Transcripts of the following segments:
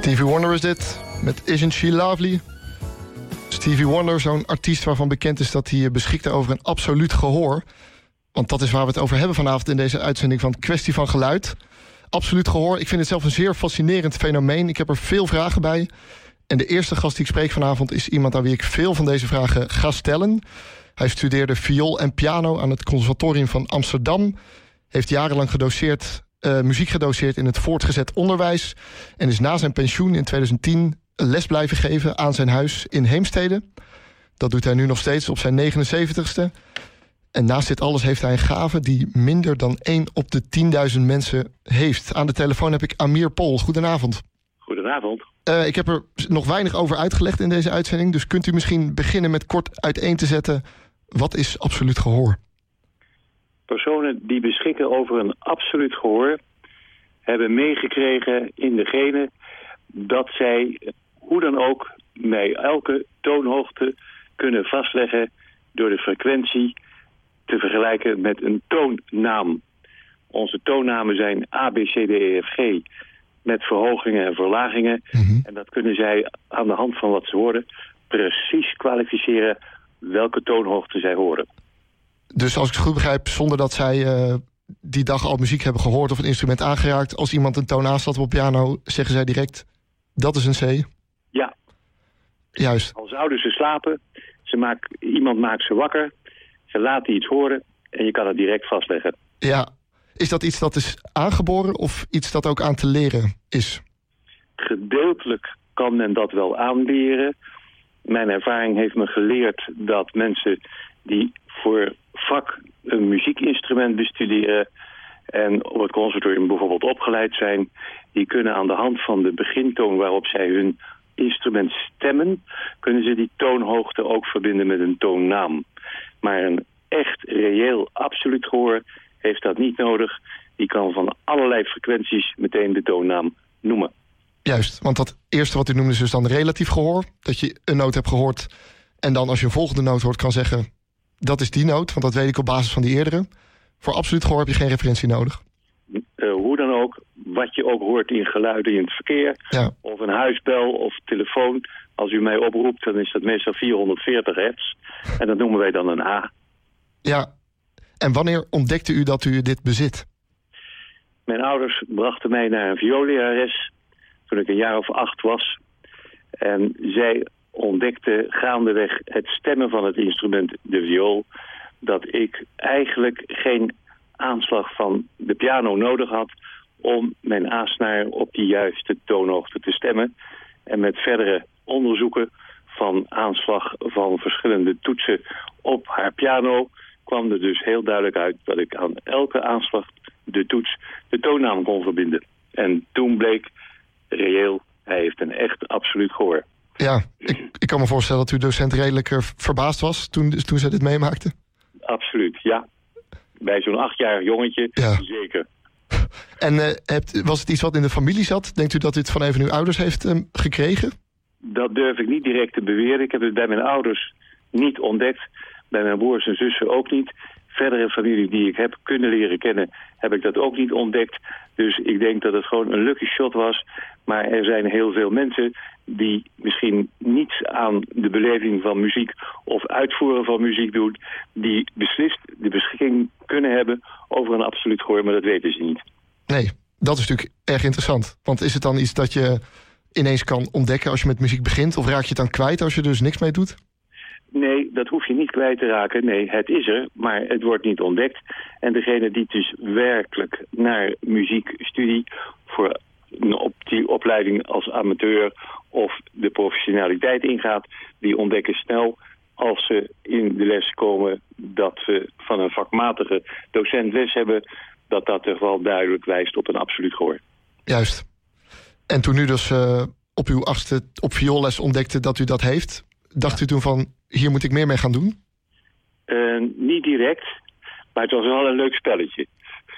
Stevie Wonder is dit, met Isn't She Lovely? Stevie Wonder, zo'n artiest waarvan bekend is dat hij beschikte over een absoluut gehoor. Want dat is waar we het over hebben vanavond in deze uitzending van Kwestie van Geluid. Absoluut gehoor. Ik vind het zelf een zeer fascinerend fenomeen. Ik heb er veel vragen bij. En de eerste gast die ik spreek vanavond is iemand aan wie ik veel van deze vragen ga stellen. Hij studeerde viool en piano aan het Conservatorium van Amsterdam. Heeft jarenlang gedoseerd, uh, muziek gedoseerd in het voortgezet onderwijs. En is na zijn pensioen in 2010 les blijven geven aan zijn huis in Heemstede. Dat doet hij nu nog steeds op zijn 79ste. En naast dit alles heeft hij een gave die minder dan 1 op de 10.000 mensen heeft. Aan de telefoon heb ik Amir Pol. Goedenavond. Goedenavond. Uh, ik heb er nog weinig over uitgelegd in deze uitzending. Dus kunt u misschien beginnen met kort uiteen te zetten... wat is absoluut gehoor? Personen die beschikken over een absoluut gehoor... hebben meegekregen in de genen dat zij hoe dan ook bij elke toonhoogte kunnen vastleggen... door de frequentie te vergelijken met een toonnaam. Onze toonnamen zijn A, B, C, D, E, F, G met verhogingen en verlagingen. Mhm. En dat kunnen zij aan de hand van wat ze horen precies kwalificeren welke toonhoogte zij horen. Dus als ik het goed begrijp, zonder dat zij uh, die dag al muziek hebben gehoord of een instrument aangeraakt, als iemand een toon aanstaat op piano, zeggen zij direct dat is een C? Ja. Juist. Al zouden ze slapen, ze maak, iemand maakt ze wakker, ze laten iets horen en je kan het direct vastleggen. Ja, is dat iets dat is aangeboren of iets dat ook aan te leren is? Gedeeltelijk kan men dat wel aanleren. Mijn ervaring heeft me geleerd dat mensen die voor vak een muziekinstrument bestuderen... en op het conservatorium bijvoorbeeld opgeleid zijn... die kunnen aan de hand van de begintoon waarop zij hun instrument stemmen... kunnen ze die toonhoogte ook verbinden met een toonnaam. Maar een echt reëel absoluut gehoor heeft dat niet nodig. Die kan van allerlei frequenties meteen de toonnaam noemen. Juist, want dat eerste wat u noemde is dus dan relatief gehoor. Dat je een noot hebt gehoord en dan als je een volgende noot hoort kan zeggen... dat is die noot, want dat weet ik op basis van die eerdere. Voor absoluut gehoor heb je geen referentie nodig. Uh, hoe dan ook, wat je ook hoort in geluiden in het verkeer... Ja. of een huisbel of telefoon... als u mij oproept, dan is dat meestal 440 hertz. En dat noemen wij dan een A. Ja, en wanneer ontdekte u dat u dit bezit? Mijn ouders brachten mij naar een vioolerares toen ik een jaar of acht was. En zij ontdekte gaandeweg het stemmen van het instrument, de viool... dat ik eigenlijk geen aanslag van de piano nodig had... om mijn aansnaar op die juiste toonhoogte te stemmen. En met verdere onderzoeken van aanslag van verschillende toetsen op haar piano kwam er dus heel duidelijk uit dat ik aan elke aanslag de toets de toonnaam kon verbinden. En toen bleek reëel, hij heeft een echt absoluut gehoor. Ja, ik, ik kan me voorstellen dat uw docent redelijk verbaasd was toen, toen zij dit meemaakte. Absoluut, ja. Bij zo'n achtjarig jongetje, Ja. zeker. En eh, hebt, was het iets wat in de familie zat? Denkt u dat het van een van uw ouders heeft eh, gekregen? Dat durf ik niet direct te beweren. Ik heb het bij mijn ouders niet ontdekt. Bij mijn broers en zussen ook niet. Verdere familie die ik heb kunnen leren kennen, heb ik dat ook niet ontdekt. Dus ik denk dat het gewoon een lucky shot was. Maar er zijn heel veel mensen die misschien niets aan de beleving van muziek of uitvoeren van muziek doen, die beslist de beschikking kunnen hebben over een absoluut gehoor, maar dat weten ze niet. Nee, dat is natuurlijk erg interessant. Want is het dan iets dat je ineens kan ontdekken als je met muziek begint? Of raak je het dan kwijt als je dus niks mee doet? Nee, dat hoef je niet kwijt te raken. Nee, het is er, maar het wordt niet ontdekt. En degene die dus werkelijk naar muziekstudie... voor op die opleiding als amateur of de professionaliteit ingaat... die ontdekken snel als ze in de les komen... dat we van een vakmatige docent les hebben... dat dat toch wel duidelijk wijst op een absoluut gehoor. Juist. En toen u dus uh, op uw achtste op vioolles ontdekte dat u dat heeft... dacht u toen van, hier moet ik meer mee gaan doen? Uh, niet direct, maar het was wel een leuk spelletje.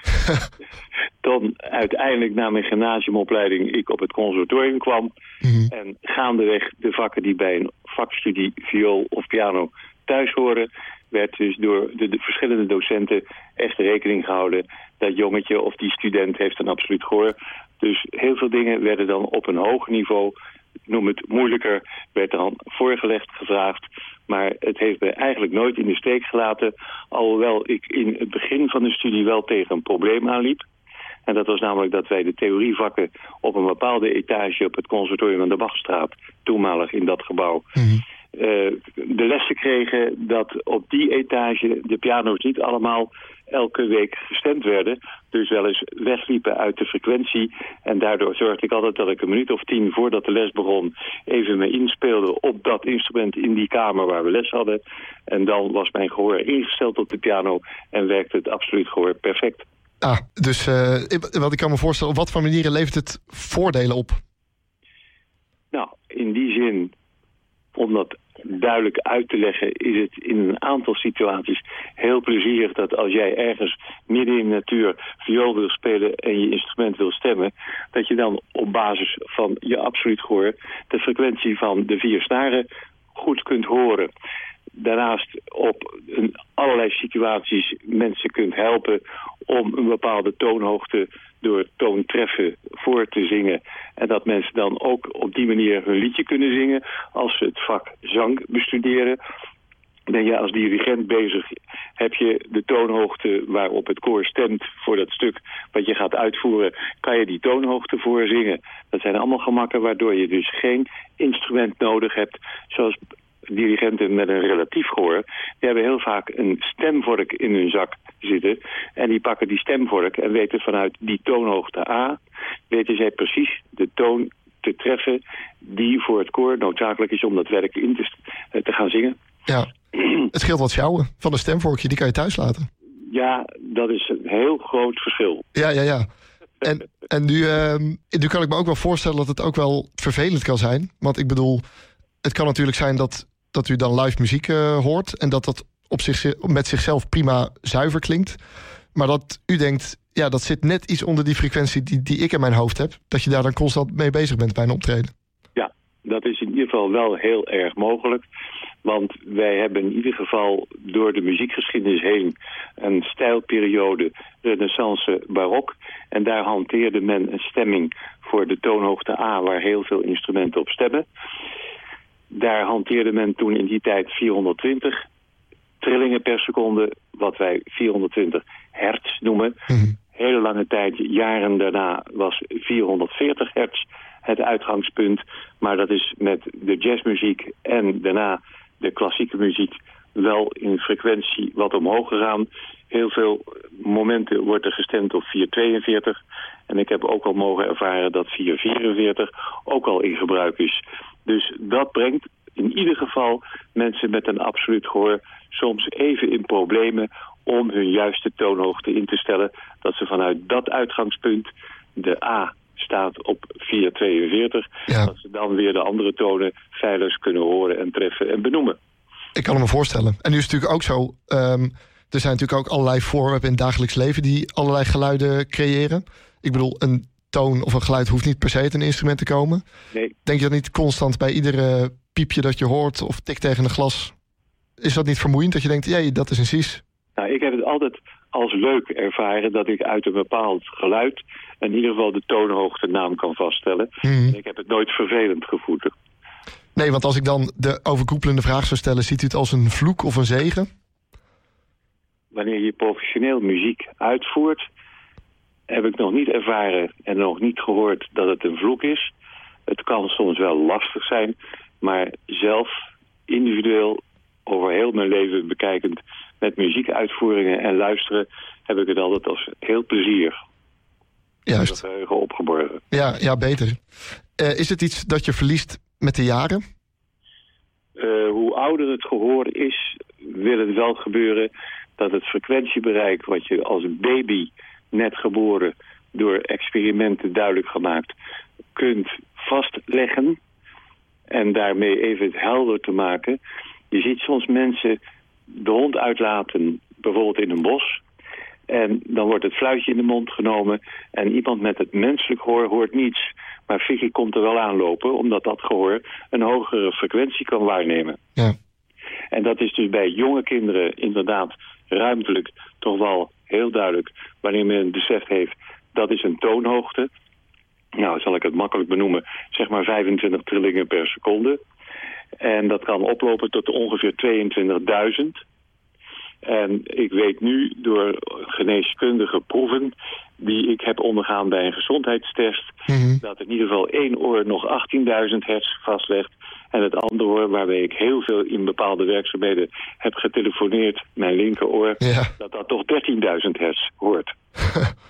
Toen uiteindelijk na mijn gymnasiumopleiding ik op het conservatorium kwam... Mm -hmm. en gaandeweg de vakken die bij een vakstudie viool of piano thuis horen... werd dus door de, de verschillende docenten echt rekening gehouden... dat jongetje of die student heeft een absoluut gehoor. Dus heel veel dingen werden dan op een hoog niveau, noem het moeilijker, werd dan voorgelegd, gevraagd. Maar het heeft me eigenlijk nooit in de steek gelaten, alhoewel ik in het begin van de studie wel tegen een probleem aanliep. En dat was namelijk dat wij de theorievakken op een bepaalde etage op het conservatorium aan de Bachstraat, toenmalig in dat gebouw, Mhm. De lessen kregen dat op die etage de piano's niet allemaal elke week gestemd werden. Dus wel eens wegliepen uit de frequentie. En daardoor zorgde ik altijd dat ik een minuut of tien voordat de les begon... even me inspeelde op dat instrument in die kamer waar we les hadden. En dan was mijn gehoor ingesteld op de piano en werkte het absoluut gehoor perfect. Ah, dus eh, ik- wat ik kan me voorstellen, op wat voor manieren levert het voordelen op? Nou, in die zin, om dat duidelijk uit te leggen, is het in een aantal situaties heel plezierig dat als jij ergens midden in de natuur viool wil spelen en je instrument wil stemmen, dat je dan op basis van je absoluut gehoor de frequentie van de vier snaren goed kunt horen. Daarnaast op allerlei situaties mensen kunt helpen om een bepaalde toonhoogte door toontreffen voor te zingen. En dat mensen dan ook op die manier hun liedje kunnen zingen als ze het vak zang bestuderen. Ben je als dirigent bezig, heb je de toonhoogte waarop het koor stemt voor dat stuk wat je gaat uitvoeren, kan je die toonhoogte voorzingen. Dat zijn allemaal gemakken waardoor je dus geen instrument nodig hebt, zoals dirigenten met een relatief gehoor, die hebben heel vaak een stemvork in hun zak zitten. En die pakken die stemvork en weten vanuit die toonhoogte A, weten zij precies de toon te treffen die voor het koor noodzakelijk is om dat werk in te, st- te gaan zingen. Ja, het scheelt wat sjouwen van een stemvorkje, die kan je thuis laten. Ja, dat is een heel groot verschil. Ja, ja, ja. En, en nu, ehm, nu kan ik me ook wel voorstellen dat het ook wel vervelend kan zijn. Want ik bedoel, het kan natuurlijk zijn dat, dat u dan live muziek eh, hoort... en dat dat op zich, met zichzelf prima zuiver klinkt. Maar dat u denkt, ja, dat zit net iets onder die frequentie die, die ik in mijn hoofd heb. Dat je daar dan constant mee bezig bent bij een optreden. Ja, dat is in ieder geval wel heel erg mogelijk. Want wij hebben in ieder geval door de muziekgeschiedenis heen een stijlperiode, renaissance, barok. En daar hanteerde men een stemming voor de toonhoogte A, waar heel veel instrumenten op stemmen. Daar hanteerde men toen in die tijd 420 trillingen per seconde, wat wij 420 hertz noemen. Mhm. Hele lange tijd, jaren daarna, was 440 hertz het uitgangspunt. Maar dat is met de jazzmuziek en daarna de klassieke muziek wel in frequentie wat omhoog gegaan. Heel veel momenten wordt er gestemd op 442. En ik heb ook al mogen ervaren dat 444 ook al in gebruik is. Dus dat brengt in ieder geval mensen met een absoluut gehoor soms even in problemen om hun juiste toonhoogte in te stellen. Dat ze vanuit dat uitgangspunt de A staat op 442. Ja. Dat ze dan weer de andere tonen veilig kunnen horen en treffen en benoemen. Ik kan me voorstellen. En nu is het natuurlijk ook zo... ehm, er zijn natuurlijk ook allerlei voorwerpen in het dagelijks leven... die allerlei geluiden creëren. Ik bedoel, een toon of een geluid hoeft niet per se uit een instrument te komen. Nee, Denk je dat niet constant bij iedere piepje dat je hoort... of tik tegen een glas... is dat niet vermoeiend dat je denkt... jee, dat is een cies? Nou, ik heb het altijd als leuk ervaren dat ik uit een bepaald geluid in ieder geval de toonhoogte naam kan vaststellen. Mhm. Ik heb het nooit vervelend gevoeld. Nee, want als ik dan de overkoepelende vraag zou stellen... ziet u het als een vloek of een zegen? Wanneer je professioneel muziek uitvoert, heb ik nog niet ervaren en nog niet gehoord dat het een vloek is. Het kan soms wel lastig zijn, maar zelf individueel over heel mijn leven bekijkend met muziekuitvoeringen en luisteren heb ik het altijd als heel plezier Juist. geheugen opgeborgen. Ja, ja beter. Eh, is het iets dat je verliest met de jaren? Eh, hoe ouder het gehoor is, wil het wel gebeuren dat het frequentiebereik wat je als baby net geboren door experimenten duidelijk gemaakt kunt vastleggen en daarmee even het helder te maken. Je ziet soms mensen de hond uitlaten, bijvoorbeeld in een bos. En dan wordt het fluitje in de mond genomen en iemand met het menselijk gehoor hoort niets. Maar Vicky komt er wel aanlopen, omdat dat gehoor een hogere frequentie kan waarnemen. Ja. En dat is dus bij jonge kinderen inderdaad ruimtelijk toch wel heel duidelijk... wanneer men beseft heeft, dat is een toonhoogte. benoemen, zeg maar 25 trillingen per seconde. En dat kan oplopen tot ongeveer 22.000. En ik weet nu door geneeskundige proeven die ik heb ondergaan bij een gezondheidstest... Mhm. dat in ieder geval één oor nog 18.000 hertz vastlegt... en het andere oor, waarbij ik heel veel in bepaalde werkzaamheden heb getelefoneerd... mijn linkeroor, Ja. dat dat toch 13.000 hertz hoort.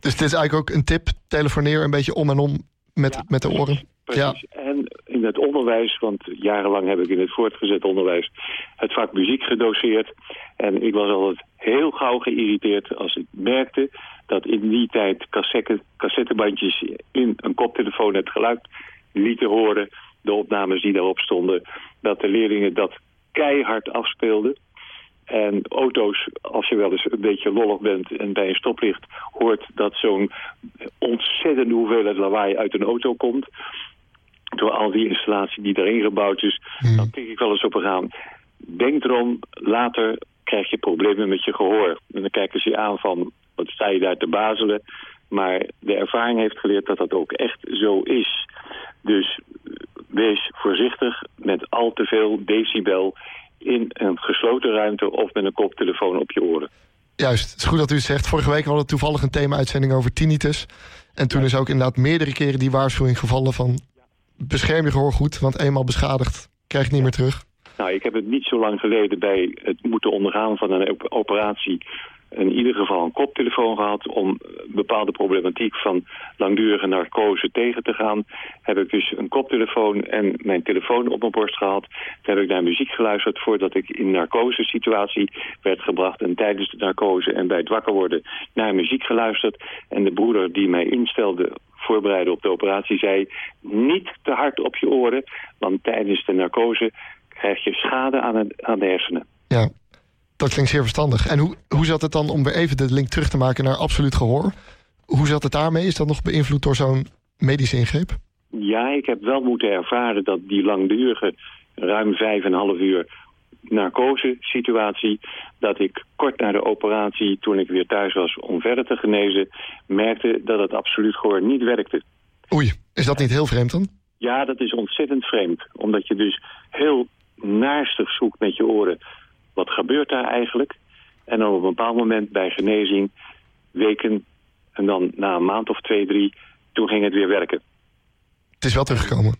Dus dit is eigenlijk ook een tip. Telefoneer een beetje om en om met, Ja, met de oren. Precies. En in het onderwijs, want jarenlang heb ik in het voortgezet onderwijs het vak muziek gedoseerd. En ik was altijd heel gauw geïrriteerd als ik merkte dat in die tijd cassette, cassettebandjes in een koptelefoon het geluid lieten horen. De opnames die daarop stonden. Dat de leerlingen dat keihard afspeelden. En auto's, als je wel eens een beetje lollig bent en bij een stoplicht hoort dat zo'n ontzettende hoeveelheid lawaai uit een auto komt. Door al die installatie die erin gebouwd is, Hmm. dan denk ik wel eens op een gaan. Denk erom, later krijg je problemen met je gehoor. En dan kijken ze je aan van, wat sta je daar te bazelen? Maar de ervaring heeft geleerd dat dat ook echt zo is. Dus wees voorzichtig met al te veel decibel in een gesloten ruimte of met een koptelefoon op je oren. Juist, het is goed dat u het zegt. Vorige week hadden we toevallig een thema-uitzending over tinnitus. En toen is ook inderdaad meerdere keren die waarschuwing gevallen van... bescherm je gehoor goed, want eenmaal beschadigd krijg je niet meer terug. Nou, ik heb het niet zo lang geleden bij het moeten ondergaan van een op- operatie... in ieder geval een koptelefoon gehad om bepaalde problematiek van langdurige narcose tegen te gaan. Heb ik dus een koptelefoon en mijn telefoon op mijn borst gehad. Toen heb ik naar muziek geluisterd voordat ik in narcose situatie werd gebracht. En tijdens de narcose en bij het wakker worden naar muziek geluisterd. En de broeder die mij instelde voorbereiden op de operatie zei... niet te hard op je oren, want tijdens de narcose krijg je schade aan, aan de hersenen. Ja, dat klinkt zeer verstandig. En hoe, hoe zat het dan, om weer even de link terug te maken naar absoluut gehoor... hoe zat het daarmee? Is dat nog beïnvloed door zo'n medische ingreep? Ja, ik heb wel moeten ervaren dat die langdurige, ruim vijf en een half uur narcose-situatie... dat ik kort na de operatie, toen ik weer thuis was om verder te genezen... merkte dat het absoluut gehoor niet werkte. Oei, is dat niet heel vreemd dan? Ja, dat is ontzettend vreemd. Omdat je dus heel naarstig zoekt met je oren. Wat gebeurt daar eigenlijk? En dan op een bepaald moment bij genezing, weken... en dan na een maand of twee, drie, toen ging het weer werken. Het is wel teruggekomen.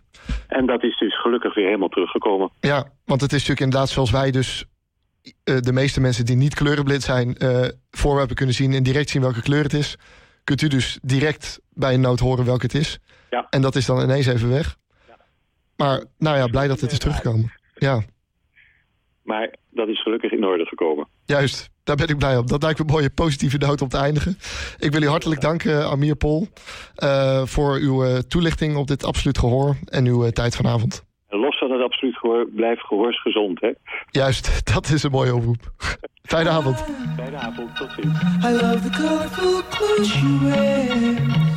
En dat is dus gelukkig weer helemaal teruggekomen. Ja, want het is natuurlijk inderdaad zoals wij dus... eh, de meeste mensen die niet kleurenblind zijn... eh, voorwerpen kunnen zien en direct zien welke kleur het is... kunt u dus direct bij een noot horen welke het is. Ja. En dat is dan ineens even weg. Maar nou ja, blij dat het is teruggekomen. Ja, Maar dat is gelukkig in orde gekomen. juist. Daar ben ik blij op. Dat lijkt me een mooie positieve noot om te eindigen. Ik wil u hartelijk danken, Amir Pol... eh, voor uw eh, toelichting op dit absoluut gehoor... en uw eh, tijd vanavond. En los van het absoluut gehoor, blijf gehoorsgezond, hè? Juist, dat is een mooie oproep. Fijne avond. Fijne avond, tot ziens. I love the colorful clothes you wear.